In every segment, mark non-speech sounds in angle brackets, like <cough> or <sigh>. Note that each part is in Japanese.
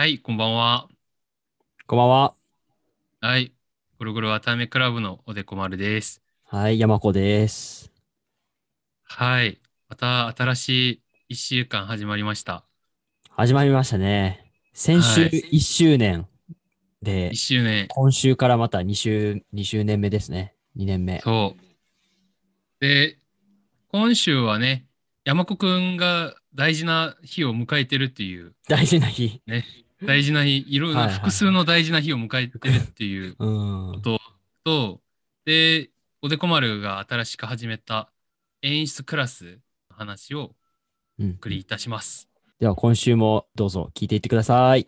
はい、こんばんは。こんばんは。はい、ぐるぐるわためクラブのおでこまるです。はい、山子です。はい、また新しい一週間始まりました。始まりましたね。先週はい1周年で一、周年。今週からまた2周、2周年目ですね。2年目。そう。で、今週はね、山子くんが大事な日を迎えてるっていう、大事な日。ね、大事な日、いろんはいはいな複数の大事な日を迎えてるっていううん。ことと、で、おでこ丸が新しく始めた演出クラスの話をうんお送りいたします。では今週もどうぞ聞いていってください。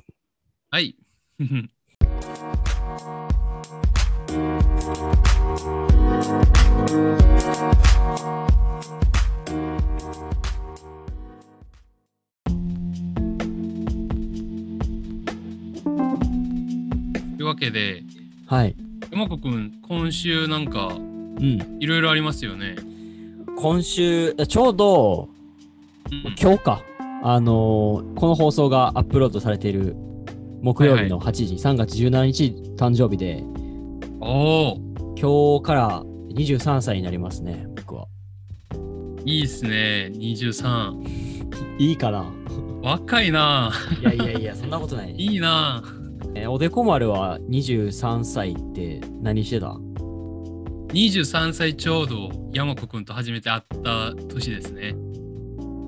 はい。<laughs> というわけで、はい。山子くん、今週なんかうん。いろいろありますよね。今週、ちょうどうん今日か。あのーこの放送がアップロードされている木曜日の8時、3月17日誕生日で、おお、今日から23歳になりますね、僕は。いいっすね。23。<laughs> いいかな若いな。いやいやいや、そんなことない。<laughs> いいな。えーおでこ丸は23歳って何してた？23歳ちょうど山子くんと初めて会った年ですね。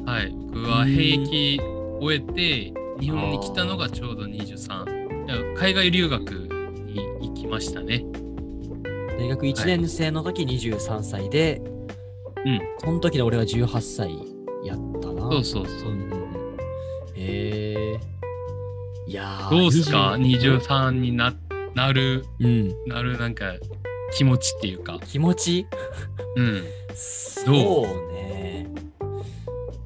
はい。僕は兵役終えて日本に来たのがちょうど23。いや海外留学に行きましたね。大学1年生の時23歳で、うん。その時の俺は18歳やったな。そうそうそうう。んえいやーどうすか？20 ?23 にななる、うん。なるなんか気持ちっていうか。気持ち？うん。そうね。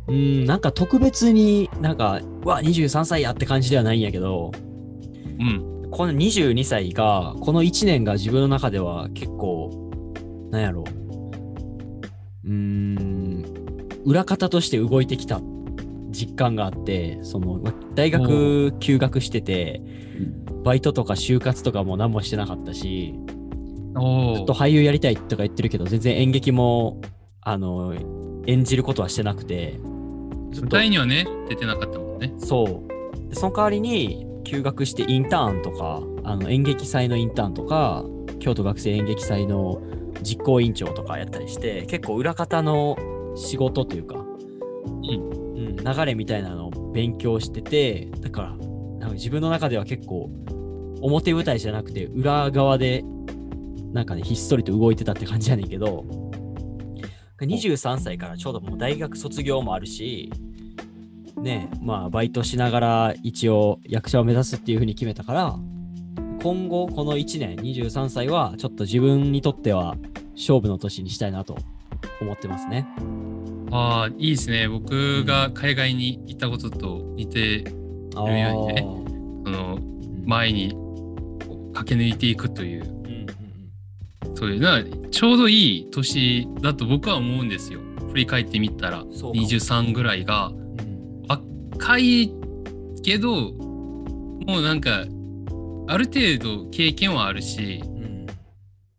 うん、なんか特別になんか、うわ、23歳やって感じではないんやけど、うん。この22歳が、この1年が自分の中では結構、なんやろう。うーん、裏方として動いてきた実感があって、その、ま大学休学してて、バイトとか就活とかも何もしてなかったし、ずっと。俳優やりたいとか言ってるけど、全然演劇も、あの、演じることはしてなくて、舞と台にはね、出てなかったもんね。そう。でその代わりに、休学してインターンとか、あの演劇祭のインターンとか、京都学生演劇祭の実行委員長とかやったりして、結構裏方の仕事というか、うん、流れみたいなのを勉強してて、だから、なんか自分の中では結構、表舞台じゃなくて、裏側で、なんかね、ひっそりと動いてたって感じやねんけど、23歳からちょうどもう大学卒業もあるし、ねまあバイトしながら一応役者を目指すっていうふうに決めたから今後この1年23歳はちょっと自分にとっては勝負の年にしたいなと思ってますね。ああ、いいですね。僕が海外に行ったことと似て、あるようにねーそのうん前に駆け抜いていくという、うんうんそういうな、ちょうどいい年だと僕は思うんですよ。振り返ってみたら、そうかも。23ぐらいが、うん若いけど、もうなんか、ある程度経験はあるし、うん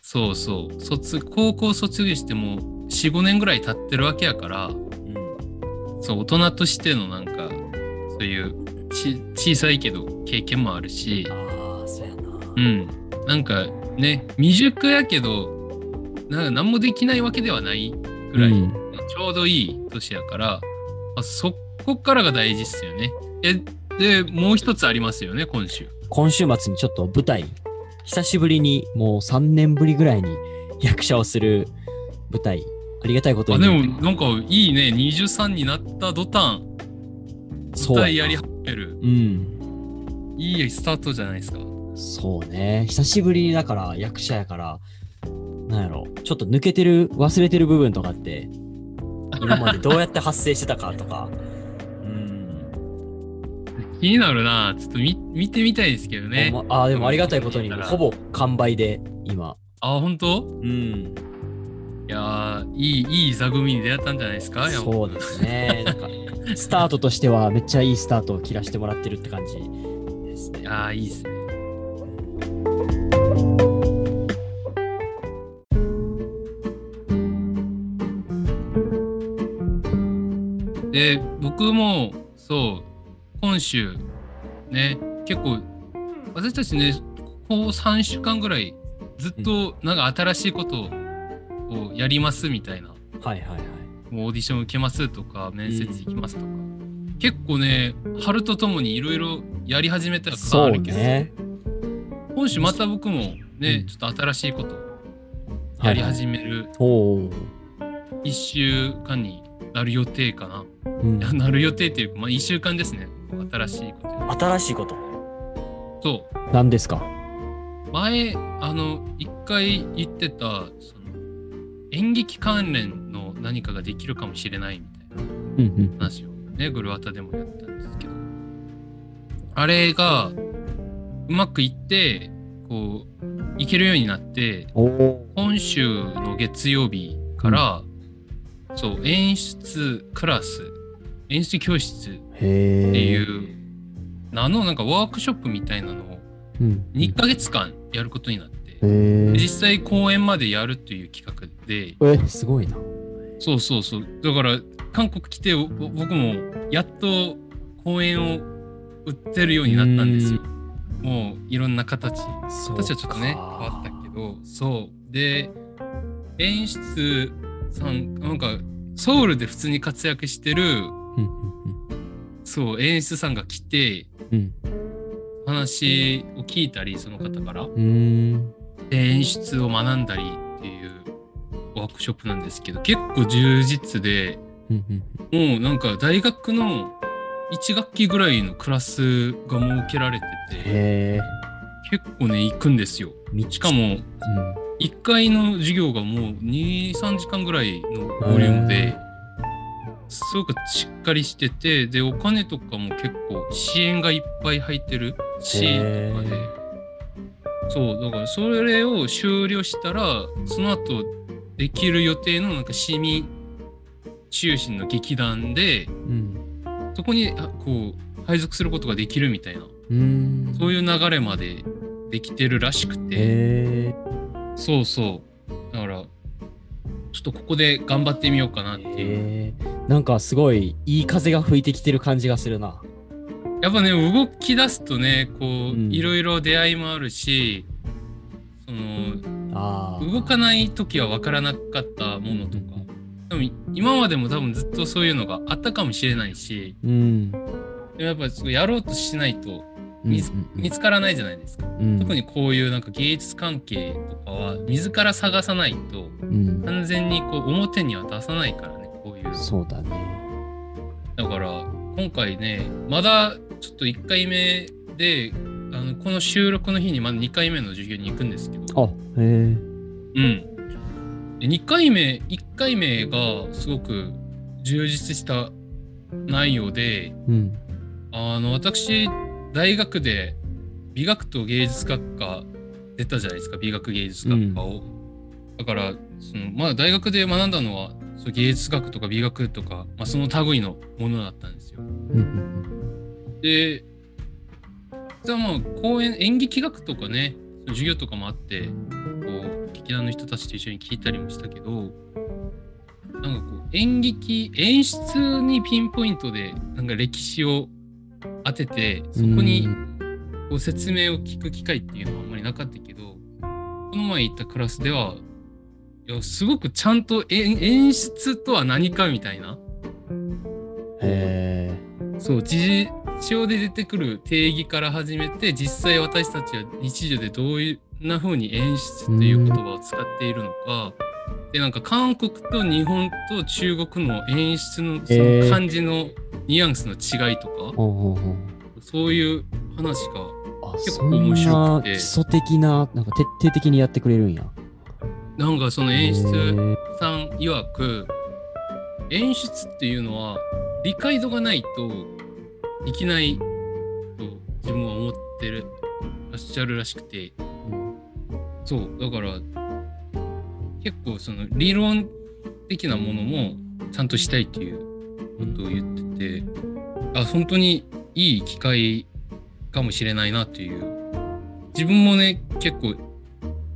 そうそう、卒、高校卒業しても4、5年ぐらい経ってるわけやから、うんそう、大人としてのなんか、そういうち小さいけど経験もあるし、ああそうやな。うん。なんかね、未熟やけど、なんか何もできないわけではないぐらい、うんちょうどいい年やから、あそこからが大事っすよね。え、で、もう一つありますよね、今週。今週末にちょっと舞台久しぶりにもう3年ぶりぐらいに <laughs> 役者をする舞台ありがたいことあ、にでもなんかいいね、23になった途端、舞台やり始める。うんいいスタートじゃないですか。そうね。久しぶりにだから役者やから、なんやろ、ちょっと抜けてる、忘れてる部分とかって、今までどうやって発生してたかとか。うん。気になるな。ちょっと見見てみたいですけどね。まあーでもありがたいことに、ほぼ完売で今。あ、本当？うん。いやーいい、いい座組に出会ったんじゃないですか？そうですね。なんか、スタートとしてはめっちゃいいスタートを切らしてもらってるって感じですね。<laughs> ああ、いいですね。で、僕も、そう、今週、ね、結構、私たちね、ここ3週間ぐらい、ずっと、なんか新しいことをやりますみたいな、はいはいはい。もうオーディション受けますとか、面接行きますとか、結構ね、春とともにいろいろやり始めた感あそうるけど、ね。今週また僕もね、うん。ちょっと新しいことやり始めるおお。1週間になる予定かな。うんいやなる予定っていうか、まあ1週間ですね。新しいこと。新しいこと？そう。何ですか？前、あの、一回言ってた、その、演劇関連の何かができるかもしれないみたいなうんうん。話をね、グルワタでもやったんですけど、あれがうまくいって、こう、いけるようになって。今週の月曜日から、そう演出クラス演出教室っ。ていう、あのなんかワークショップみたいなのをうん。2ヶ月間やることになって。実際公演までやるという企画でえ、すごいな。そうそうそうだから韓国来てお僕もやっと公演を売ってるようになったんですよもういろんな形形はちょっとね変わったけどそうで演出さんなんかソウルで普通に活躍してるうんそう演出さんが来てうん話を聞いたりその方から。で演出を学んだりっていうワークショップなんですけど結構充実で。もうなんか大学の1学期ぐらいのクラスが設けられてて。結構ね行くんですよしかもうん。1回の授業がもう23時間ぐらいのボリュームへですごくしっかりしててでお金とかも結構支援がいっぱい入ってる支援とかでへそうだからそれを終了したらその後できる予定のなんか市民中心の劇団でうん。そこにあこう配属することができるみたいなうん。そういう流れまでできてるらしくて。そうそう。だから、ちょっとここで頑張ってみようかなっていう。なんかすごいいい風が吹いてきてる感じがするな。やっぱね、動き出すとね、こう、うんいろいろ出会いもあるし、その。動かない時は分からなかったものとか、でも今までも多分ずっとそういうのがあったかもしれないし、うん。でもやっぱりやろうとしないと見見つからないじゃないですか。うん特にこういうなんか芸術関係とかは、自ら探さないと、うん。完全にこう表には出さないからね、こういう。そうだね。だから今回ねまだちょっと1回目であのこの収録の日にまだ2回目の授業に行くんですけどあ、へえ。うんで2回目1回目がすごく充実した内容でうん。あの私大学で美学と芸術学科出たじゃないですか美学芸術学科を、だからそのまあ大学で学んだのはそう芸術学とか美学とか、まあ、その類のものだったんですよ。うんうんで、じゃあまあ公演、演劇学とかね、授業とかもあって、こう、劇団の人たちと一緒に聞いたりもしたけど、なんかこう、演劇、演出にピンポイントで、なんか歴史を当てて、そこにこう説明を聞く機会っていうのはあんまりなかったけど、この前行ったクラスでは、いや、すごくちゃんと演演出とは何かみたいな、うん。へえ。そう、事象で出てくる定義から始めて、実際私たちは日常でどういうな風に演出という言葉を使っているのか、で、なんか韓国と日本と中国の演出のそえーの漢字のニュアンスの違いとか、ほうほうほう。そういう話が、あ、結構面白なくて基礎的な、なんか徹底的にやってくれるんや。なんかその演へ出ーさん曰く、演出っていうのは理解度がないとできないと自分は思ってるらっしゃるらしくてうんそうだから結構その理論的なものもちゃんとしたいっていうことを言っててあ本当にいい機会かもしれないなっていう。自分もね結構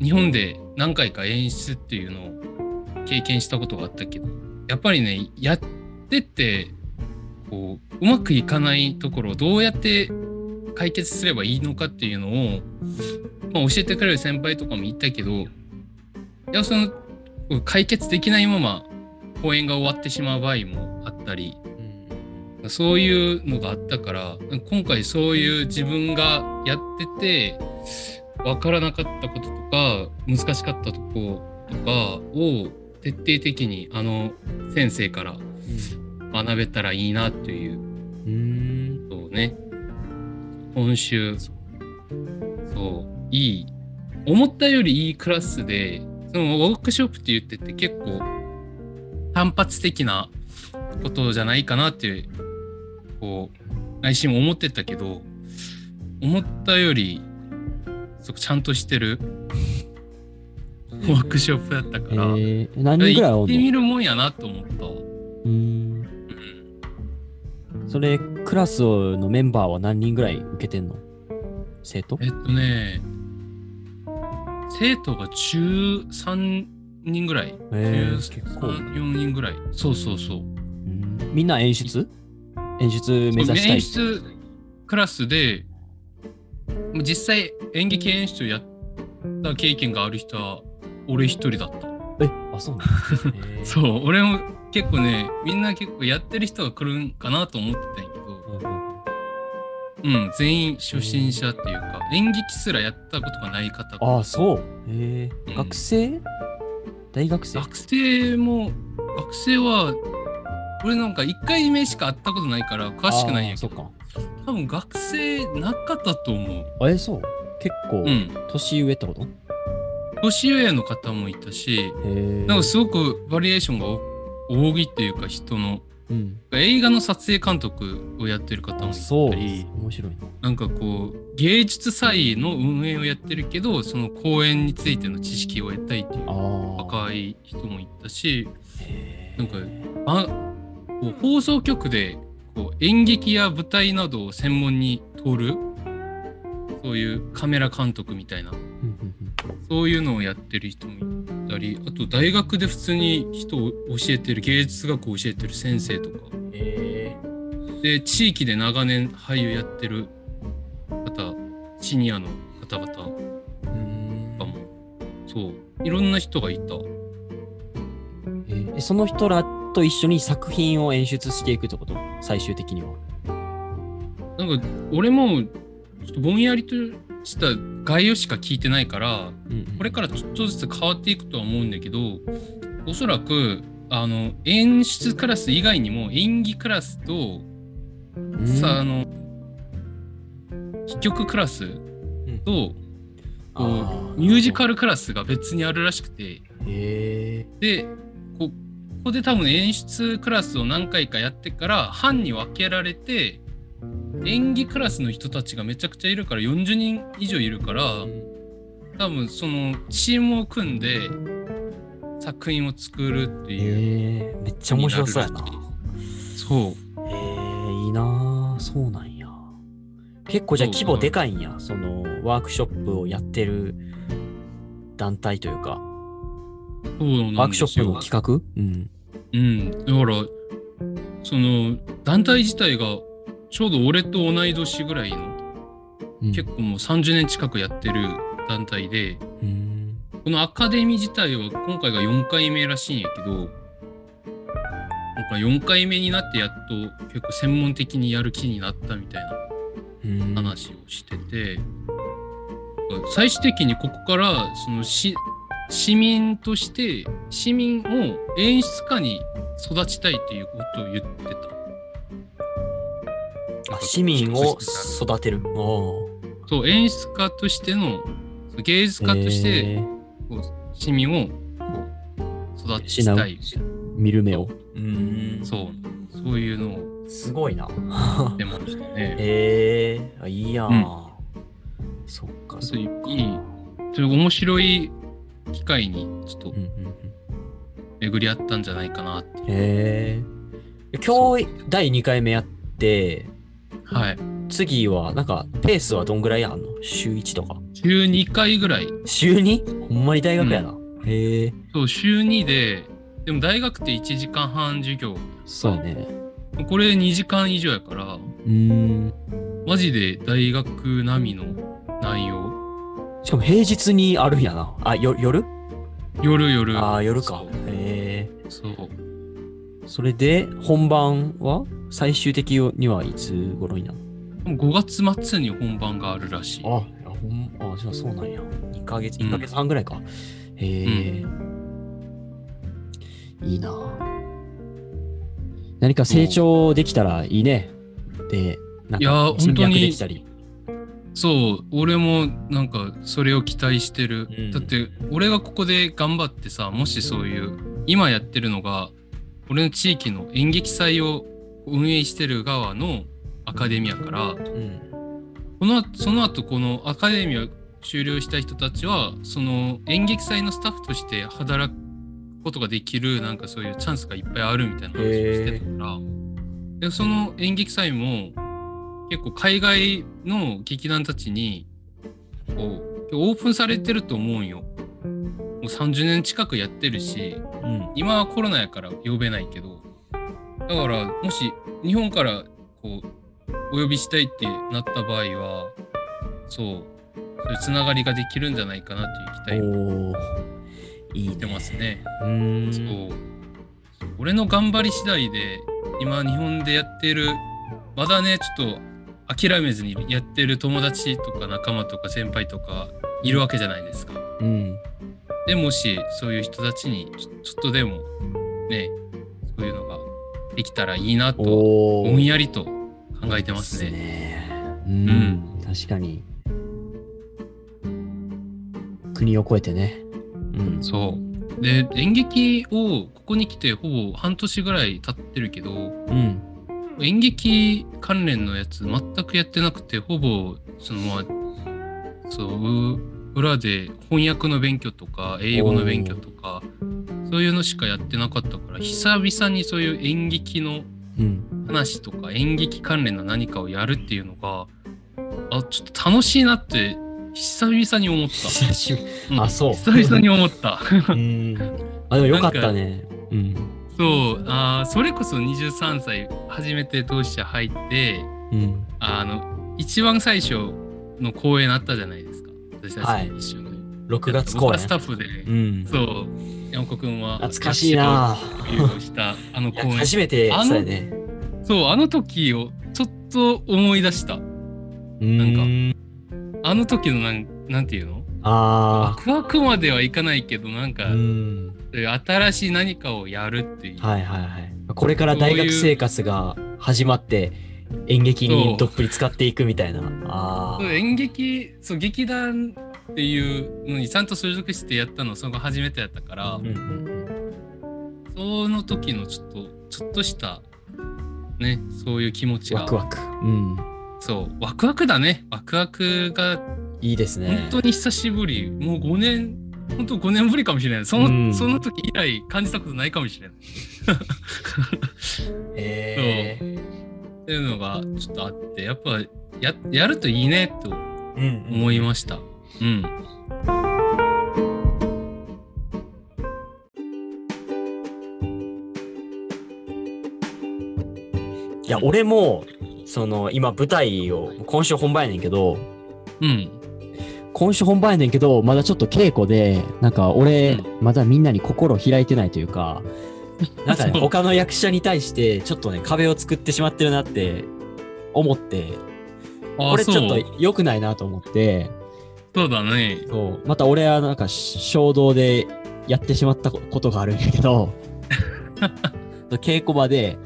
日本で何回か演出っていうのを経験したことがあったけどやっぱりねやってってこううまくいかないところをどうやって解決すればいいのかっていうのを、まあ、教えてくれる先輩とかもいたけどいやその解決できないまま公演が終わってしまう場合もあったりうんそういうのがあったから今回そういう自分がやってて分からなかったこととか難しかったとことかを徹底的にあの先生から学べたらいいなという。うん。ことね今週そういい思ったよりいいクラスでそのワークショップって言ってて結構単発的なことじゃないかなっていうこう内心も思ってたけど思ったよりすごくちゃんとしてるワークショップだったえから、ー、何人ぐらい行ってみるもんやなと思った。わ。うんうん。それクラスのメンバーは何人ぐらい受けてんの？生徒？えっとね、生徒が13人ぐらい。えー、13結構、4人ぐらい。そうそうそう。うん。みんな演出？演出目指したい演出クラスで、実際演劇演出をやった経験がある人は俺一人だった。えあそうなんだ、えー。そう、俺も結構ね、みんな結構やってる人が来るんかなと思ってたんやけど、うんうんうん、全員初心者っていうか、演劇すらやったことがない方。ああそう。えー。うん。学生？大学生？学生も学生は俺なんか1回目しか会ったことないから詳しくないんやけど。あーそっか。多分学生なかったと思う。えそう。結構うん。年上ってこと、年上の方もいたしへえなんかすごくバリエーションが多多いっていうか人のうん映画の撮影監督をやってる方もいあそうたり面白い。ななんかこう芸術祭の運営をやってるけどその公演についての知識を得たいっていう若い人もいたしなんかあこう放送局でこう演劇や舞台などを専門に撮るそういうカメラ監督みたいなそういうのをやってる人もいたりあと大学で普通に人を教えてる芸術学を教えてる先生とか。うんへで地域で長年俳優やってる方シニアの方々。とかもそう。いろんな人がいた。えー。その人らと一緒に作品を演出していくってこと？最終的には。なんか俺もちょっとぼんやりとした概要しか聞いてないからうんこれからちょっとずつ変わっていくとは思うんだけどおそらくあの演出クラス以外にも演技クラスと、うん。さあの戯曲クラスと、こうミュージカルクラスが別にあるらしくて。でこここで多分演出クラスを何回かやってから班に分けられて演技クラスの人たちがめちゃくちゃいるから40人以上いるから多分そのチームを組んで作品を作るっていう。へえめっちゃ面白そうやな。そう。へえいいなあそうなんや。結構じゃあ規模でかいんや。そのワークショップをやってる団体というか、そうワークショップの企画？うん。うん。だから、その団体自体がちょうど俺と同い年ぐらいの、うん結構もう30年近くやってる団体で、うん。このアカデミー自体は今回が4回目らしいんやけど、なんか4回目になってやっと結構専門的にやる気になったみたいなうん話をしてて、最終的にここからそのし市民として市民を演出家に育ちたいっていうことを言ってた。あ市民を育てる。おそう演出家としての芸術家として市民を育ちたい。見る目を。うんそう、そういうのをすごいな。出ましたね。<laughs> へえー、いいやん。うんそっか、そういそっか。いい、ちょ面白い機会にちょっと巡り合ったんじゃないかなって。へえ。今日第2回目やって、はい。次はなんかペースはどんぐらいあんの？週1とか。週2回ぐらい。週 2? ほんまに大学やな。へえ。そう、週2で、でも大学って1時間半授業。そうやね。これ2時間以上やから、うーん。マジで大学並みの内容。しかも平日にあるんやな。あ、よ夜？夜夜。ああ、夜か。へえ。そう。それで、本番は？最終的にはいつ頃になる？5月末に本番があるらしい。あ、ほんあ、じゃあそうなんや。2ヶ月、1ヶ月半ぐらいか。へえ、いいな何か成長できたらいいね。で、なんいやか本当に脈できたり。そう、俺もなんかそれを期待してる。うんだって、俺がここで頑張ってさ、もしそういう、今やってるのが、俺の地域の演劇祭を運営してる側のアカデミアから、うん。このその後このアカデミアを終了した人たちはその演劇祭のスタッフとして働くことができるなんかそういうチャンスがいっぱいあるみたいな話をしてたからでその演劇祭も結構海外の劇団たちにこうオープンされてると思うんよ。もう30年近くやってるしうん。今はコロナやから呼べないけどだからもし日本からこうお呼びしたいってなった場合はそうそういうつながりができるんじゃないかなっていう期待を。してますね。うーん。そう俺の頑張り次第で今日本でやってるまだねちょっと諦めずにやってる友達とか仲間とか先輩とかいるわけじゃないですか。うん。でもしそういう人たちにちょちょっとでもねそういうのができたらいいなとぼんやりと考えてますですね。ね。うん。確かに。国を越えてね。うん。そう。で演劇をここに来てほぼ半年ぐらい経ってるけどうん。演劇関連のやつ全くやってなくてほぼそのまあそうう裏で翻訳の勉強とか英語の勉強とかそういうのしかやってなかったから久々にそういう演劇のうん。話とか演劇関連の何かをやるっていうのがあちょっと楽しいなって久々に思っ。た、うんあそう久々に思った <laughs> うん。あ、でもよかったね。うん。そうあーそれこそ23歳初めて当事者入ってうん。あの一番最初の公演あったじゃないですか私たはいち一緒に、6月公演。スタッフで、うん。そう山子くんは懐かしいなデビューしたあの公演初めて、そうやね。そうあの時をちょっと思い出したうん。あの時のなんなんていうの？あワクワクまではいかないけどなんか、あ。うん。新しい何かをやるっていう、はいはいはい。これから大学生活が始まって、演劇にどっぷり使っていくみたいな。あそう演劇そう劇団っていうのにちゃんと所属してやったのその初めてやったから、あ。うんうんその時のちょっとちょっとしたねそういう気持ちうん。がワクワク。うん。そうワクワクだねワクワクがいいですね。本当に久しぶり、もう5年本当5年ぶりかもしれないその,、うんその時以来感じたことないかもしれない <laughs> へえ。っていうのがちょっとあってやっぱややるといいねとうん思いましたうんいや、俺も、その、今舞台を、今週本番やねんけど、うん。今週本番やねんけど、まだちょっと稽古で、なんか俺、うまだみんなに心を開いてないというか、なんかね、他の役者に対して、ちょっとね、壁を作ってしまってるなって思って、あこれちょっと良くないなと思って、そうだね。そう、また俺はなんか衝動でやってしまったことがあるんやけど、<laughs> 稽古場で、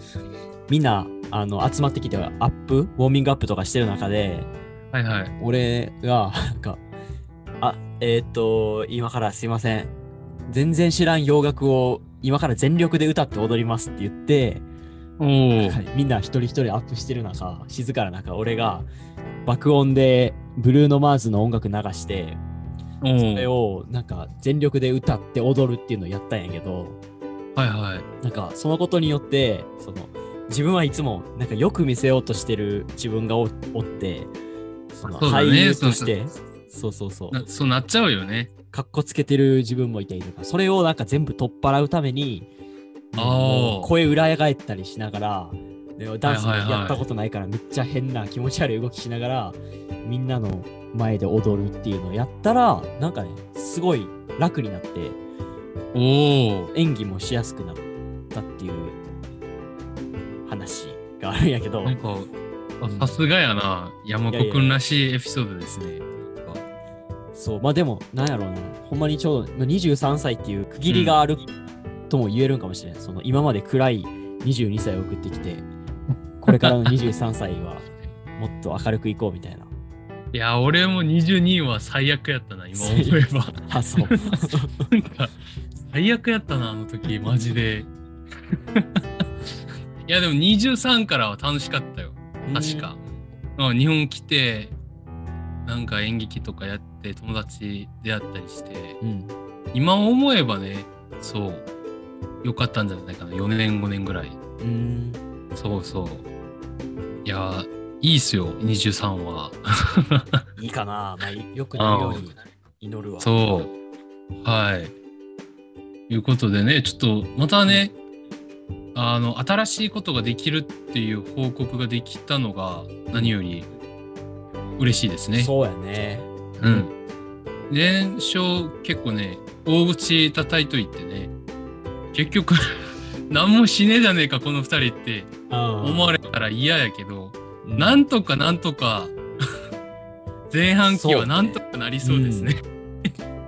みんな、あの、集まってきて、アップ、ウォーミングアップとかしてる中で、はいはい。俺が、なんか、あ、えーっと、今からすいません。全然知らん洋楽を今から全力で歌って踊りますって言って、みんな一人一人アップしてる中、静かな中、俺が爆音でブルーノ・マーズの音楽流して、おそれお。をなんか全力で歌って踊るっていうのをやったんやけど、はいはい。なんかそのことによって、その自分はいつもなんかよく見せようとしてる自分がおおって、その俳優として、そうそうそう、なそうなっちゃうよね。かっこつけてる自分もいたりとか、それをなんか全部取っ払うために、あ声裏返ったりしながら、でダンスやったことないからめっちゃ変な気持ち悪い動きしながら、みんなの前で踊るっていうのをやったら、なんかね、すごい楽になって、おお。演技もしやすくなったっていう話があるんやけど、なんか、あさすがやな。山子くんらしいエピソードですね。そう、まあでも、なんやろうな、ほんまにちょうどまあ23歳っていう区切りがあるとも言えるんかもしれない。その今まで暗い22歳を送ってきて、これからの23歳はもっと明るくいこうみたいな。いや、俺も22は最悪やったな、今思えば。あ、そう。なんか、最悪やったな、あの時、マジで。いや、でも23からは楽しかったよ。確か。うん日本来て、なんか演劇とかやって、友達出会ったりして、うん。今思えばね、そう、よかったんじゃないかな、4年、5年ぐらい。うん。そうそう。いや、いいっすよ、23は。<laughs> いいかな。まあ、よくなるように祈るわ。そう。はい。いうことでね、ちょっとまたね、あの、新しいことができるっていう報告ができたのが何より嬉しいですね。そうやね。うん。年少結構ね、大口叩いといてね、結局、何もしねえじゃねえか、この二人って思思われたら嫌やけど、なんとかなんとか、<laughs> 前半期はなんとかなりそうですね。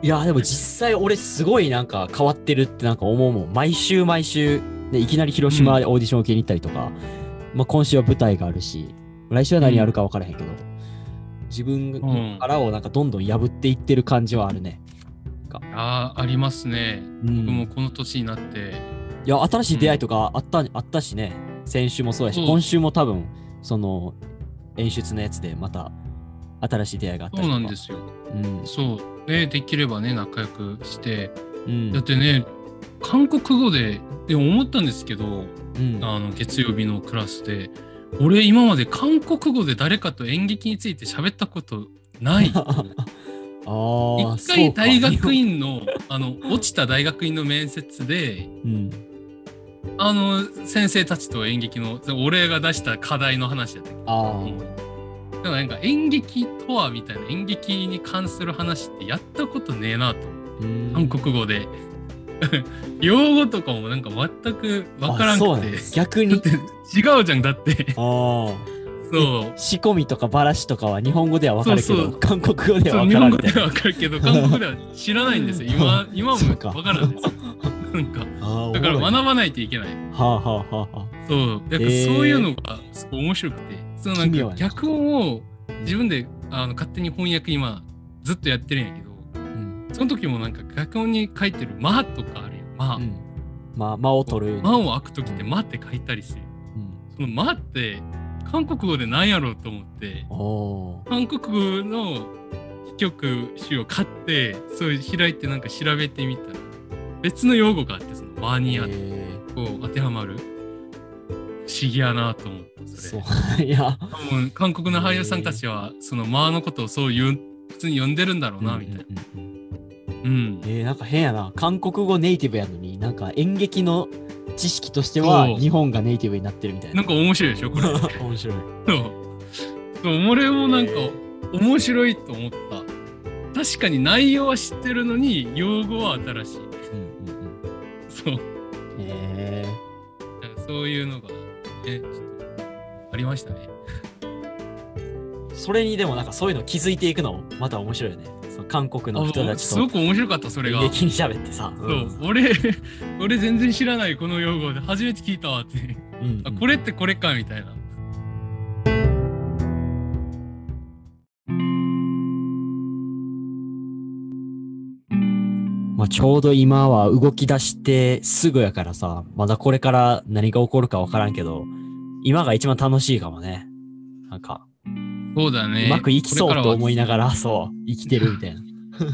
いや、でも実際俺すごいなんか変わってるってなんか思うもん。毎週毎週、ね、いきなり広島でオーディション受けに行ったりとか、まあ今週は舞台があるし、来週は何やるか分からへんけど、自分の殻をなんかどんどん破っていってる感じはあるね。ああ、ありますね。うん。僕もこの年になって、いや、新しい出会いとかあった,、あったしね、先週もそうやし、そう今週も多分、その演出のやつでまた新しい出会いがあったりそう。なんですよ。うん。そう。ね、できればね、仲良くして。うん。だってね、韓国語で、でも思ったんですけど、うん、あの、月曜日のクラスで、俺今まで韓国語で誰かと演劇について喋ったことない。<laughs> 一回大学院の、あの、落ちた大学院の面接で、か。うん。あの、先生たちと演劇の、俺が出した課題の話だったけ？ど、あだからなんか演劇とはみたいな演劇に関する話ってやったことねえなと。韓国語で。<laughs> 用語とかもなんか全くわからんくて。だ逆に。<laughs> 違うじゃんだって。ああそう。仕込みとかバラシとかは日本語ではわかるけど韓国語ではわそう日からんみたいな。本語ではわかるけど韓国では知らないんですよ。<laughs> 今今もそうからんですよなんかだから学ばないといけない。はあはあはあはあ。そう。だからそういうのがすごい面白くて、そのなんか奇妙やな脚本を自分であの勝手に翻訳今ずっとやってるんやけどうん。その時もなんか脚本に書いてる「間」とかあるよ「間」うん。まあ間を取る。間を開く時って「間」って書いたりする。うん。その「間」って韓国語で何やろうと思って韓国語の戯曲集を買ってそういう開いてなんか調べてみたら別の用語があってその「間」にあってへこう当てはまる。不思議やなと思ったーそれ。そう。<laughs> いや。多分韓国の俳優さんたちはその「間」のことをそう言う普通に呼んでるんだろうなみたいなうんうん。うん。えー、なんか変やな。韓国語ネイティブやのになんか演劇の知識としては日本がネイティブになってるみたいな。なんか面白いでしょこれ。<laughs> 面白い。そう俺もなんか面白いと思った。確かに内容は知ってるのに用語は新しいそう。へなんかそういうのがねちょっとありましたね。ーそれにでもなんかそういうの気づいていくのまた面白いよね。その韓国の人たちとすごく面白かったそれが。に喋ってさ。そう。俺俺全然知らないこの用語で初めて聞いたわって。うん。あこれってこれかみたいなまあちょうど今は動き出してすぐやからさ、まだこれから何が起こるかわからんけど、今が一番楽しいかもね。なんか、そうだね。うまくいきそうと思いながら。ら、そう、生きてるみたいな。<laughs>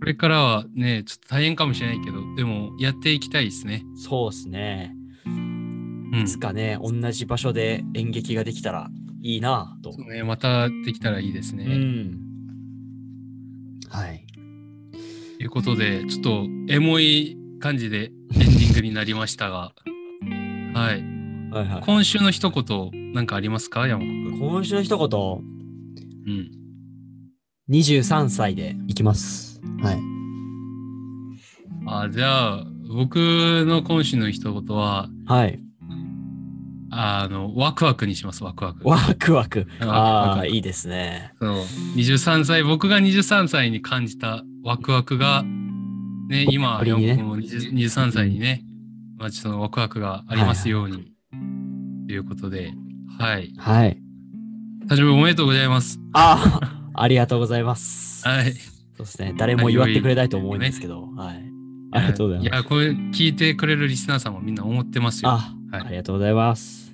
これからはね、ちょっと大変かもしれないけど、でもやっていきたいですね。そうっすね。うんいつかね、同じ場所で演劇ができたらいいなぁと。そうね、またできたらいいですね。うん。はい。ということで、ちょっとエモい感じでエンディングになりましたが、はい。はいはい。今週の一言、なんかありますか？山子くん。今週の一言、うん。23歳でいきます。はい。あじゃあ、僕の今週の一言は、はい。あの、ワクワクにします、ワクワク。ワクワク。ああ、いいですね。そう23歳、僕が23歳に感じたワクワクが、ね、今、これにね山子も20 23歳にね、まあ、そのワクワクがありますように、ということで、はい。はい。誕生日おめでとうございます。ああ、ありがとうございます。はい。そうですね。誰も祝ってくれないと思うんですけど、はい。ありがとうございます。いや、これ聞いてくれるリスナーさんもみんな思ってますよ。あ、はいありがとうございます。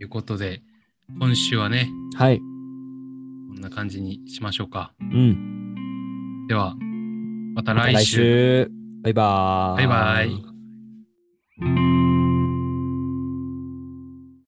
いうことで、今週はね、はい。こんな感じにしましょうか。うん。では、また来週。ま、来週バイバーイ。バイバイ。